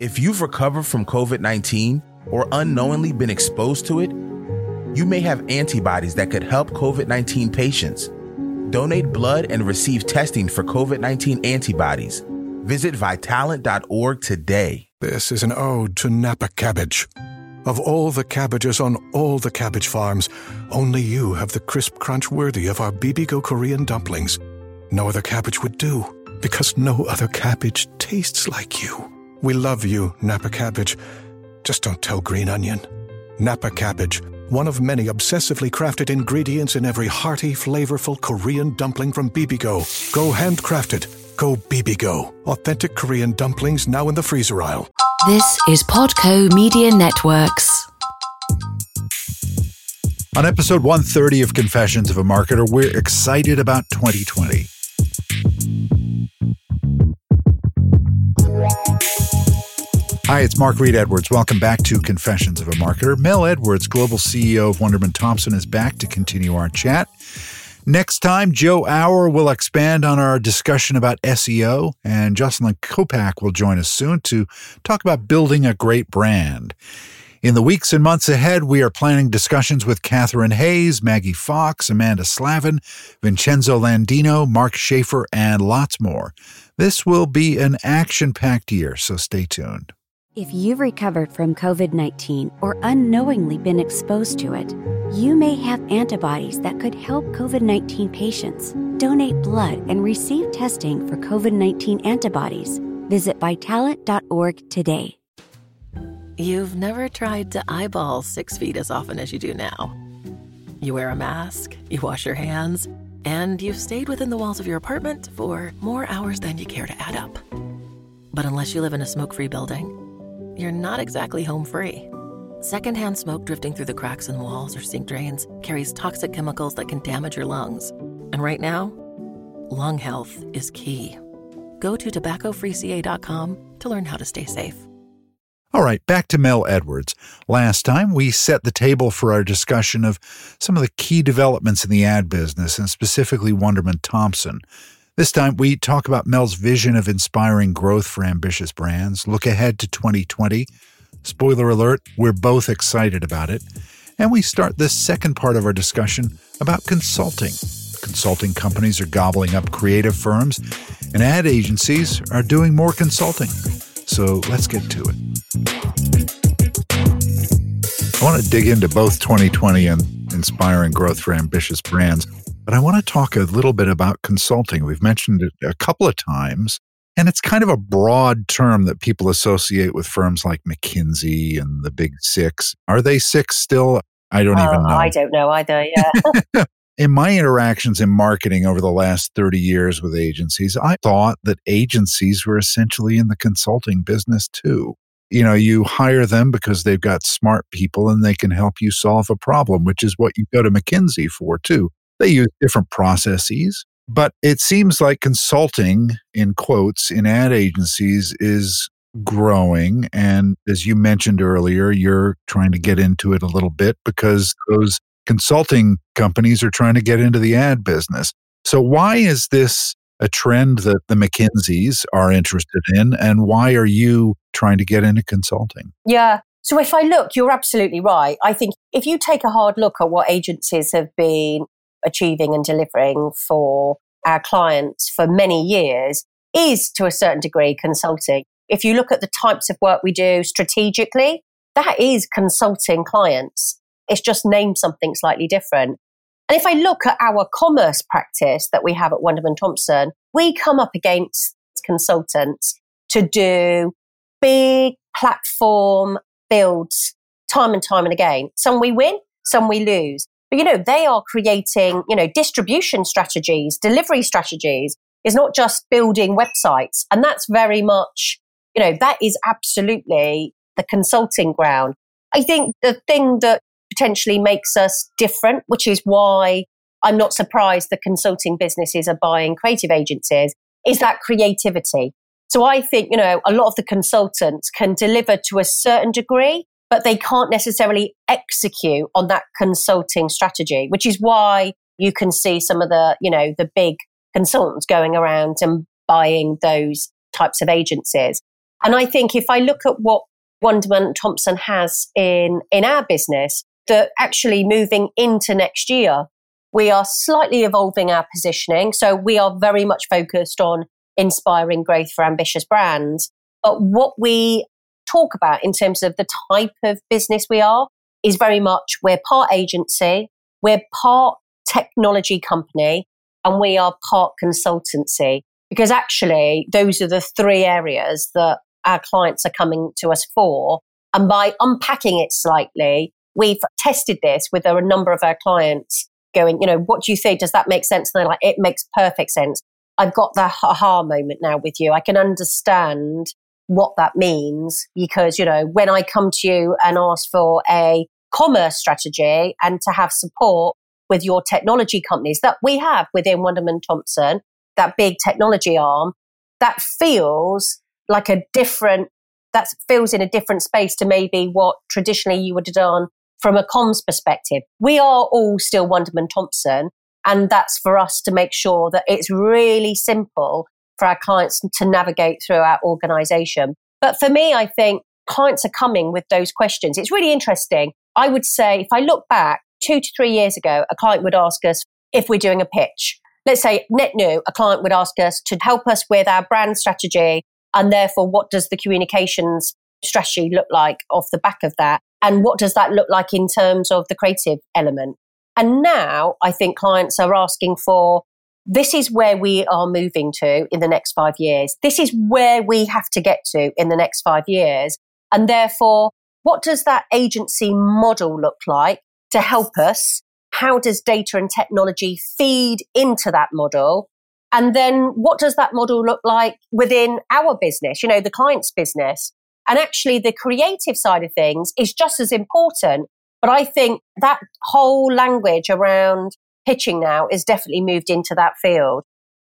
If you've recovered from COVID 19 or unknowingly been exposed to it, you may have antibodies that could help COVID 19 patients. Donate blood and receive testing for COVID 19 antibodies. Visit vitalant.org today. This is an ode to Napa cabbage. Of all the cabbages on all the cabbage farms, only you have the crisp crunch worthy of our Bibigo Korean dumplings. No other cabbage would do, because no other cabbage tastes like you. We love you, Napa Cabbage. Just don't tell Green Onion. Napa Cabbage, one of many obsessively crafted ingredients in every hearty, flavorful Korean dumpling from Bibigo. Go handcrafted. Go Bibigo. Authentic Korean dumplings now in the freezer aisle. This is Podco Media Networks. On episode 130 of Confessions of a Marketer, we're excited about 2020. Hi, it's Mark Reed Edwards. Welcome back to Confessions of a Marketer. Mel Edwards, global CEO of Wunderman Thompson, is back to continue our chat. Next time, Joe Auer will expand on our discussion about SEO, and Jocelyn Kopak will join us soon to talk about building a great brand. In the weeks and months ahead, we are planning discussions with Catherine Hayes, Maggie Fox, Amanda Slavin, Vincenzo Landino, Mark Schaefer, and lots more. This will be an action packed year, so stay tuned. If you've recovered from COVID 19 or unknowingly been exposed to it, you may have antibodies that could help COVID 19 patients. Donate blood and receive testing for COVID 19 antibodies. Visit vitalant.org today. You've never tried to eyeball six feet as often as you do now. You wear a mask, you wash your hands, and you've stayed within the walls of your apartment for more hours than you care to add up. But unless you live in a smoke free building, you're not exactly home free. Secondhand smoke drifting through the cracks in walls or sink drains carries toxic chemicals that can damage your lungs. And right now, lung health is key. Go to tobaccofreeca.com to learn how to stay safe. All right, back to Mel Edwards. Last time, we set the table for our discussion of some of the key developments in the ad business, and specifically Wunderman Thompson. This time, we talk about Mel's vision of inspiring growth for ambitious brands, look ahead to 2020. Spoiler alert, we're both excited about it. And we start this second part of our discussion about consulting. Consulting companies are gobbling up creative firms, and ad agencies are doing more consulting. So let's get to it. I want to dig into both 2020 and inspiring growth for ambitious brands. But I want to talk a little bit about consulting. We've mentioned it a couple of times, and it's kind of a broad term that people associate with firms like McKinsey and the Big Six. Are they six still? I don't even uh, know. I don't know either. Yeah. in my interactions in marketing over the last 30 years with agencies, I thought that agencies were essentially in the consulting business too. You know, you hire them because they've got smart people and they can help you solve a problem, which is what you go to McKinsey for too. They use different processes, but it seems like consulting, in quotes, in ad agencies is growing. And as you mentioned earlier, you're trying to get into it a little bit because those consulting companies are trying to get into the ad business. So, why is this a trend that the McKinseys are interested in? And why are you trying to get into consulting? Yeah. So, if I look, you're absolutely right. I think if you take a hard look at what agencies have been achieving and delivering for our clients for many years is to a certain degree consulting. If you look at the types of work we do strategically, that is consulting clients. It's just named something slightly different. And if I look at our commerce practice that we have at Wunderman Thompson, we come up against consultants to do big platform builds time and time and again. Some we win, some we lose. But you know, they are creating, you know, distribution strategies, delivery strategies. Is not just building websites. And that's very much, you know, that is absolutely the consulting ground. I think the thing that potentially makes us different, which is why I'm not surprised the consulting businesses are buying creative agencies, is that creativity. So I think, you know, a lot of the consultants can deliver to a certain degree, but they can't necessarily execute on that consulting strategy, which is why you can see some of the, you know, the big consultants going around and buying those types of agencies. And I think if I look at what Wunderman Thompson has in, in our business, that actually moving into next year, we are slightly evolving our positioning. So we are very much focused on inspiring growth for ambitious brands. But what we talk about in terms of the type of business we are is very much we're part agency, we're part technology company, and we are part consultancy. Because actually, those are the three areas that our clients are coming to us for. And by unpacking it slightly, we've tested this with a number of our clients going, you know, what do you think? Does that make sense? And they're like, it makes perfect sense. I've got that aha moment now with you. I can understand what that means because, you know, when I come to you and ask for a commerce strategy and to have support with your technology companies that we have within Wunderman Thompson, that big technology arm, that feels like a different, that feels in a different space to maybe what traditionally you would have done from a comms perspective. We are all still Wunderman Thompson. And that's for us to make sure that it's really simple for our clients to navigate through our organization. But for me, I think clients are coming with those questions. It's really interesting. I would say if I look back two to three years ago, a client would ask us if we're doing a pitch. Let's say net new, a client would ask us to help us with our brand strategy and therefore what does the communications strategy look like off the back of that? And what does that look like in terms of the creative element? And now I think clients are asking for this is where we are moving to in the next five years. This is where we have to get to in the next five years. And therefore, what does that agency model look like to help us? How does data and technology feed into that model? And then what does that model look like within our business, you know, the client's business? And actually, the creative side of things is just as important. But I think that whole language around pitching now is definitely moved into that field.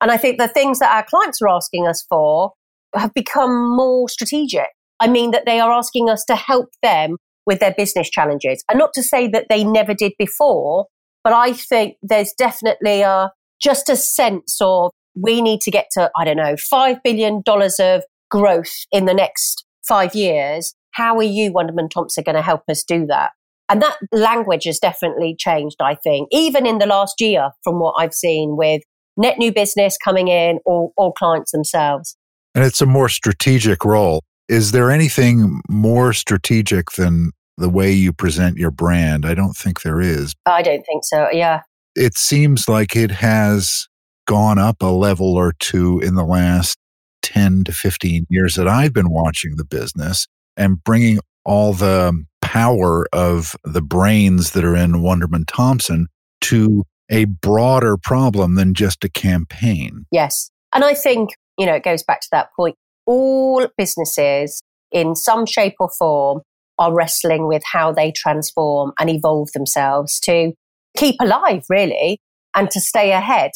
And I think the things that our clients are asking us for have become more strategic. I mean, that they are asking us to help them with their business challenges. And not to say that they never did before, but I think there's definitely a, just a sense of we need to get to, I don't know, $5 billion of growth in the next five years, how are you, Wunderman Thompson, going to help us do that? And that language has definitely changed, I think, even in the last year from what I've seen with net new business coming in or, or clients themselves. And it's a more strategic role. Is there anything more strategic than the way you present your brand? I don't think there is. I don't think so. Yeah. It seems like it has gone up a level or two in the last 10 to 15 years that I've been watching the business and bringing all the power of the brains that are in Wunderman Thompson to a broader problem than just a campaign. Yes. And I think, you know, it goes back to that point. All businesses in some shape or form are wrestling with how they transform and evolve themselves to keep alive, really, and to stay ahead.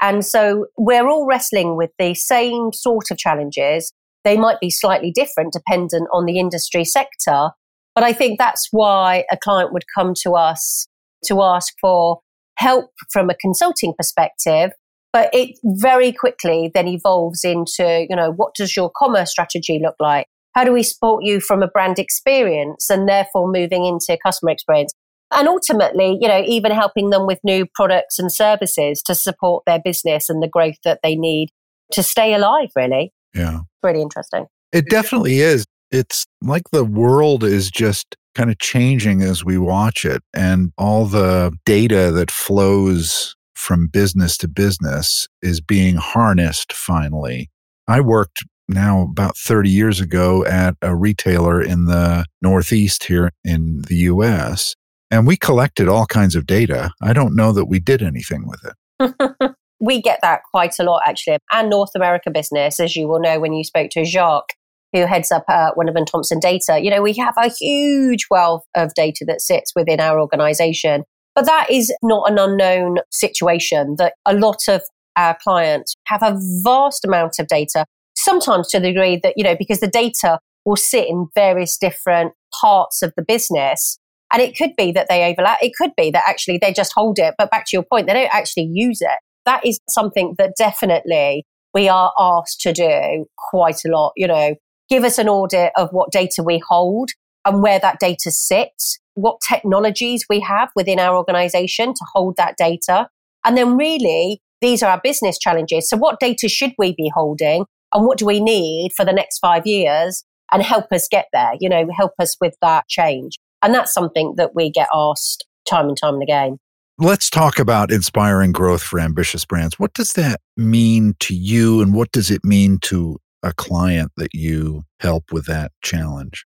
And so we're all wrestling with the same sort of challenges. They might be slightly different dependent on the industry sector. But I think that's why a client would come to us to ask for help from a consulting perspective. But it very quickly then evolves into, you know, what does your commerce strategy look like? How do we support you from a brand experience and therefore moving into customer experience? and ultimately, you know, even helping them with new products and services to support their business and the growth that they need to stay alive, really. Yeah. Really interesting. It definitely is. It's like the world is just kind of changing as we watch it, and all the data that flows from business to business is being harnessed finally. I worked now about 30 years ago at a retailer in the Northeast here in the US. And we collected all kinds of data. I don't know that we did anything with it. we get that quite a lot, actually. And North America business, as you will know when you spoke to Jacques, who heads up uh, Thompson Data, you know, we have a huge wealth of data that sits within our organization. But that is not an unknown situation that a lot of our clients have a vast amount of data, sometimes to the degree that, you know, because the data will sit in various different parts of the business. And it could be that they overlap. It could be that actually they just hold it. But back to your point, they don't actually use it. That is something that definitely we are asked to do quite a lot. You know, give us an audit of what data we hold and where that data sits, what technologies we have within our organization to hold that data. And then really, these are our business challenges. So what data should we be holding and what do we need for the next five years and help us get there, you know, help us with that change. And that's something that we get asked time and time again. Let's talk about inspiring growth for ambitious brands. What does that mean to you, and what does it mean to a client that you help with that challenge?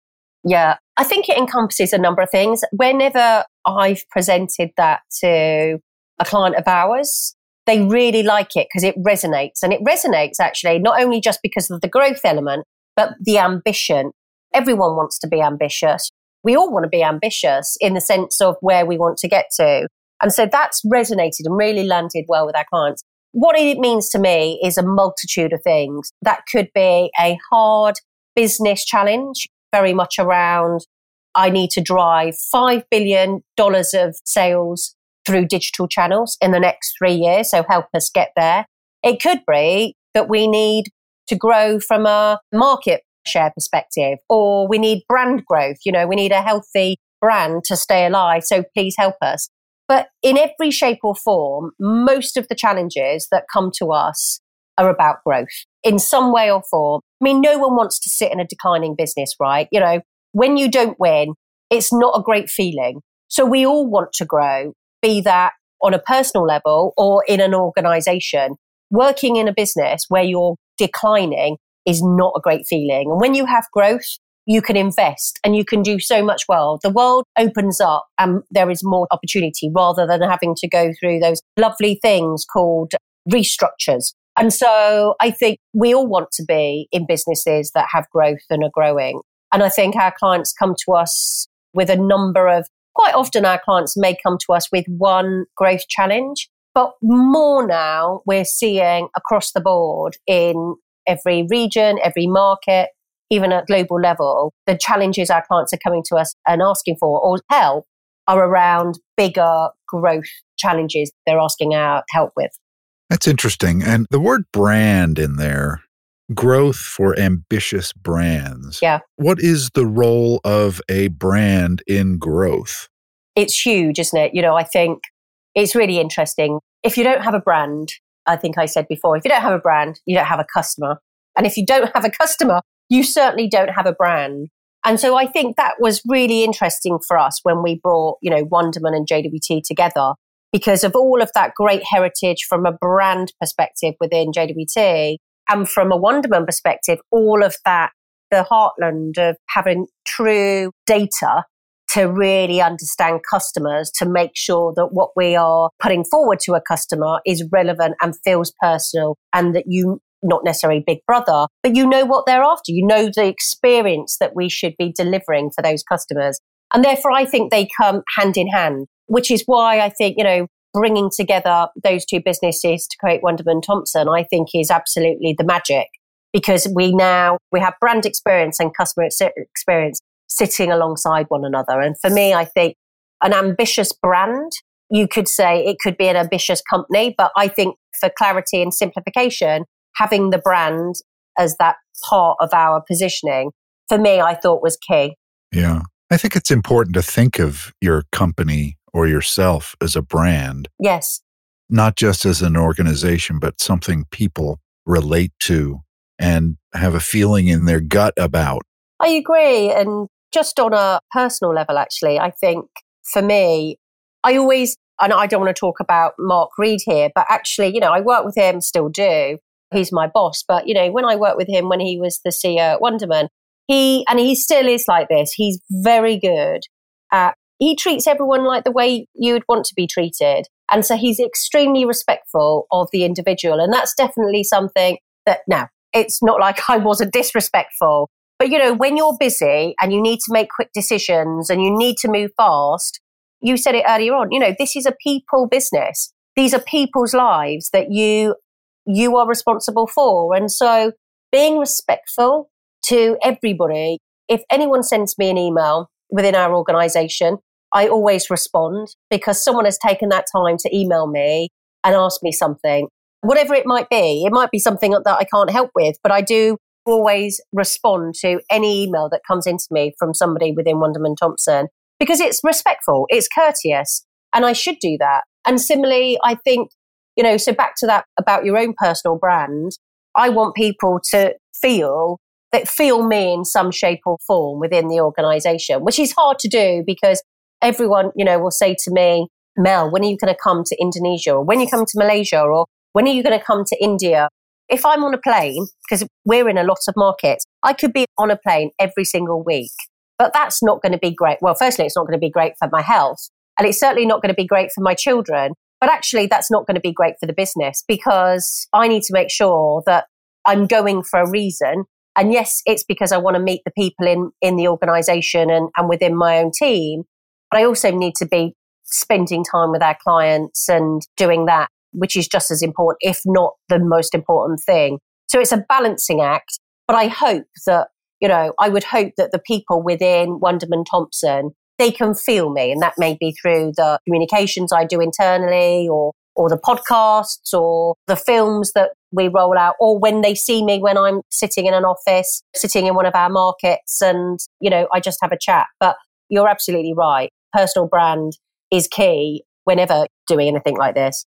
Yeah, I think it encompasses a number of things. Whenever I've presented that to a client of ours, they really like it because it resonates. And it resonates actually not only just because of the growth element, but the ambition. Everyone wants to be ambitious. We all want to be ambitious in the sense of where we want to get to. And so that's resonated and really landed well with our clients. What it means to me is a multitude of things. That could be a hard business challenge, very much around I need to drive $5 billion of sales through digital channels in the next three years. So help us get there. It could be that we need to grow from a market share perspective, or we need brand growth. You know, we need a healthy brand to stay alive. So please help us. But in every shape or form, most of the challenges that come to us are about growth in some way or form. I mean, no one wants to sit in a declining business, right? You know, when you don't win, it's not a great feeling. So we all want to grow, be that on a personal level or in an organization. Working in a business where you're declining is not a great feeling. And when you have growth, you can invest and you can do so much well. The world opens up and there is more opportunity rather than having to go through those lovely things called restructures. And so I think we all want to be in businesses that have growth and are growing. And I think our clients come to us with a number of, quite often our clients may come to us with one growth challenge, but more now we're seeing across the board in every region, every market, even at global level, the challenges our clients are coming to us and asking for or help are around bigger growth challenges they're asking our help with. That's interesting. And the word brand in there, growth for ambitious brands. Yeah. What is the role of a brand in growth? It's huge, isn't it? You know, I think it's really interesting. If you don't have a brand, I think I said before, if you don't have a brand, you don't have a customer. And if you don't have a customer, you certainly don't have a brand. And so I think that was really interesting for us when we brought, you know, Wunderman and JWT together because of all of that great heritage from a brand perspective within JWT and from a Wunderman perspective, all of that, the heartland of having true data to really understand customers to make sure that what we are putting forward to a customer is relevant and feels personal and that you not necessarily big brother, but you know what they're after. You know the experience that we should be delivering for those customers. And therefore, I think they come hand in hand, which is why I think, you know, bringing together those two businesses to create Wunderman Thompson, I think is absolutely the magic because we now, we have brand experience and customer experience sitting alongside one another. And for me, I think an ambitious brand, you could say it could be an ambitious company, but I think for clarity and simplification, having the brand as that part of our positioning, for me, I thought was key. Yeah. I think it's important to think of your company or yourself as a brand. Yes. Not just as an organization, but something people relate to and have a feeling in their gut about. I agree. And just on a personal level, actually, I think for me, I always, and I don't want to talk about Mark Read here, but actually, you know, I work with him, still do. He's my boss. But, you know, when I worked with him when he was the CEO at Wunderman, he, and he still is like this, he's very good at, he treats everyone like the way you would want to be treated. And so he's extremely respectful of the individual. And that's definitely something that, now, it's not like I wasn't disrespectful But you know, when you're busy and you need to make quick decisions and you need to move fast, you said it earlier on, you know, this is a people business. These are people's lives that you you are responsible for. And so being respectful to everybody, if anyone sends me an email within our organization, I always respond because someone has taken that time to email me and ask me something, whatever it might be. It might be something that I can't help with, but I do always respond to any email that comes into me from somebody within Wunderman Thompson because it's respectful, it's courteous, and I should do that. And similarly, I think, you know, so back to that about your own personal brand, I want people to feel that feel me in some shape or form within the organization, which is hard to do because everyone, you know, will say to me, Mel, when are you going to come to Indonesia? Or when are you coming to Malaysia? Or when are you going to come to India? If I'm on a plane, because we're in a lot of markets, I could be on a plane every single week. But that's not going to be great. Well, firstly, it's not going to be great for my health. And it's certainly not going to be great for my children. But actually, that's not going to be great for the business because I need to make sure that I'm going for a reason. And yes, it's because I want to meet the people in, in the organization and, and within my own team. But I also need to be spending time with our clients and doing that, which is just as important, if not the most important thing. So it's a balancing act. But I hope that, you know, I would hope that the people within Wunderman Thompson, they can feel me. And that may be through the communications I do internally or or the podcasts or the films that we roll out or when they see me when I'm sitting in an office, sitting in one of our markets and, you know, I just have a chat. But you're absolutely right. Personal brand is key whenever doing anything like this.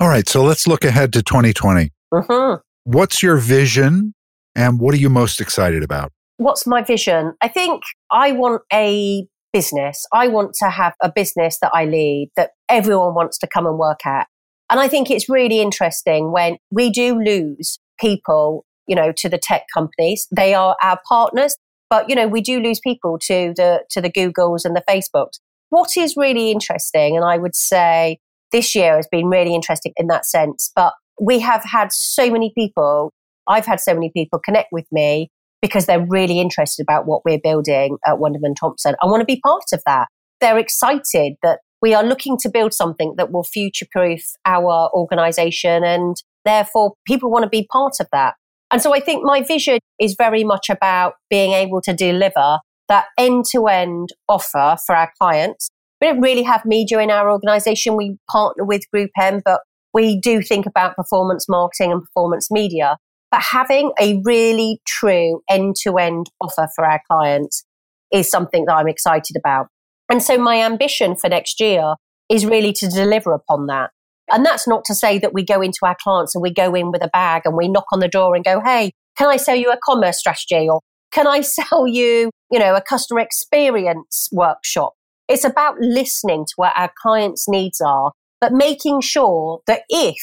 All right. So let's look ahead to 2020. Mm-hmm. What's your vision and what are you most excited about? What's my vision? I think I want a business. I want to have a business that I lead that everyone wants to come and work at. And I think it's really interesting when we do lose people, you know, to the tech companies. They are our partners, but you know, we do lose people to the to the Googles and the Facebooks. What is really interesting, and I would say this year has been really interesting in that sense, but we have had so many people, I've had so many people connect with me because they're really interested about what we're building at Wunderman Thompson. I want to be part of that. They're excited that we are looking to build something that will future proof our organization and therefore people want to be part of that. And so I think my vision is very much about being able to deliver that end to end offer for our clients. We don't really have media in our organization. We partner with Group M, but we do think about performance marketing and performance media. But having a really true end to end offer for our clients is something that I'm excited about. And so my ambition for next year is really to deliver upon that. And that's not to say that we go into our clients and we go in with a bag and we knock on the door and go, Hey, can I sell you a commerce strategy? Or can I sell you, you know, a customer experience workshop? It's about listening to what our clients' needs are, but making sure that if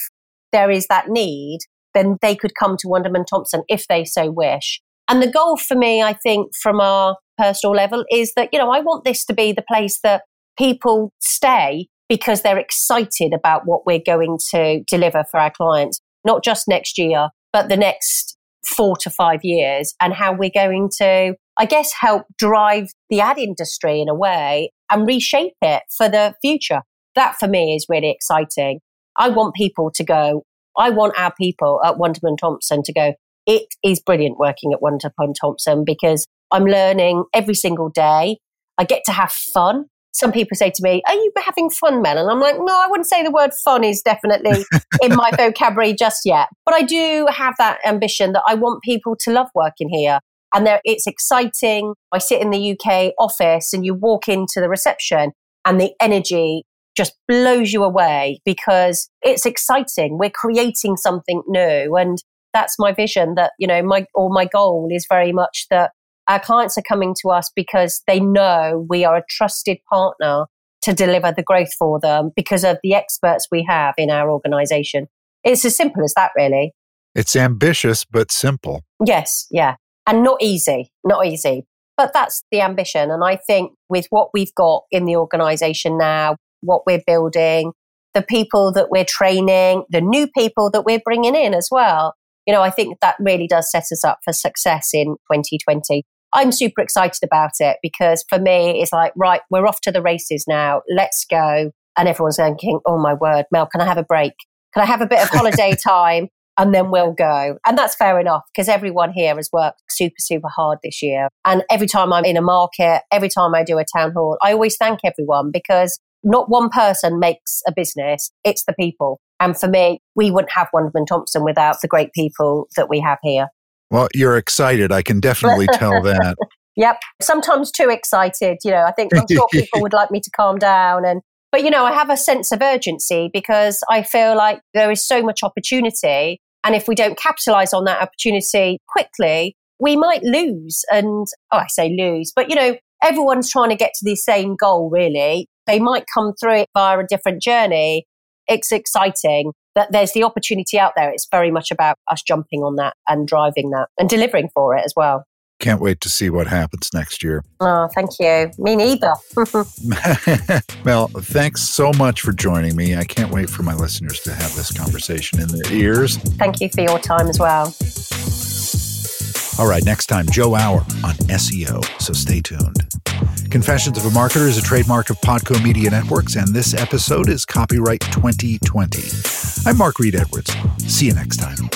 there is that need, then they could come to Wunderman Thompson if they so wish. And the goal for me, I think, from our personal level is that, you know, I want this to be the place that people stay because they're excited about what we're going to deliver for our clients, not just next year, but the next four to five years and how we're going to, I guess, help drive the ad industry in a way and reshape it for the future. That for me is really exciting. I want people to go, I want our people at Wunderman Thompson to go, it is brilliant working at Wunderman Thompson because I'm learning every single day. I get to have fun some people say to me, Are you having fun, Mel? And I'm like, No, I wouldn't say the word fun is definitely in my vocabulary just yet. But I do have that ambition that I want people to love working here. And it's exciting. I sit in the UK office and you walk into the reception and the energy just blows you away because it's exciting. We're creating something new. And that's my vision that, you know, my, or my goal is very much that our clients are coming to us because they know we are a trusted partner to deliver the growth for them because of the experts we have in our organization. It's as simple as that, really. It's ambitious, but simple. Yes, yeah. And not easy, not easy. But that's the ambition. And I think with what we've got in the organization now, what we're building, the people that we're training, the new people that we're bringing in as well, you know, I think that really does set us up for success in 2020. I'm super excited about it because for me, it's like, right, we're off to the races now. Let's go. And everyone's thinking, oh my word, Mel, can I have a break? Can I have a bit of holiday time? and then we'll go. And that's fair enough because everyone here has worked super, super hard this year. And every time I'm in a market, every time I do a town hall, I always thank everyone because not one person makes a business, it's the people. And for me, we wouldn't have Wunderman Thompson without the great people that we have here. Well, you're excited. I can definitely tell that. Yep. Sometimes too excited. You know, I think I'm sure people would like me to calm down and but you know, I have a sense of urgency because I feel like there is so much opportunity and if we don't capitalize on that opportunity quickly, we might lose. And oh, I say lose, but you know, everyone's trying to get to the same goal, really. They might come through it via a different journey. It's exciting that there's the opportunity out there. It's very much about us jumping on that and driving that and delivering for it as well. Can't wait to see what happens next year. Oh, thank you. Me neither. Well, thanks so much for joining me. I can't wait for my listeners to have this conversation in their ears. Thank you for your time as well. All right, next time, Joe Auer on SEO, so stay tuned. Confessions of a Marketer is a trademark of Podco Media Networks, and this episode is copyright 2020. I'm Mark Reed Edwards. See you next time.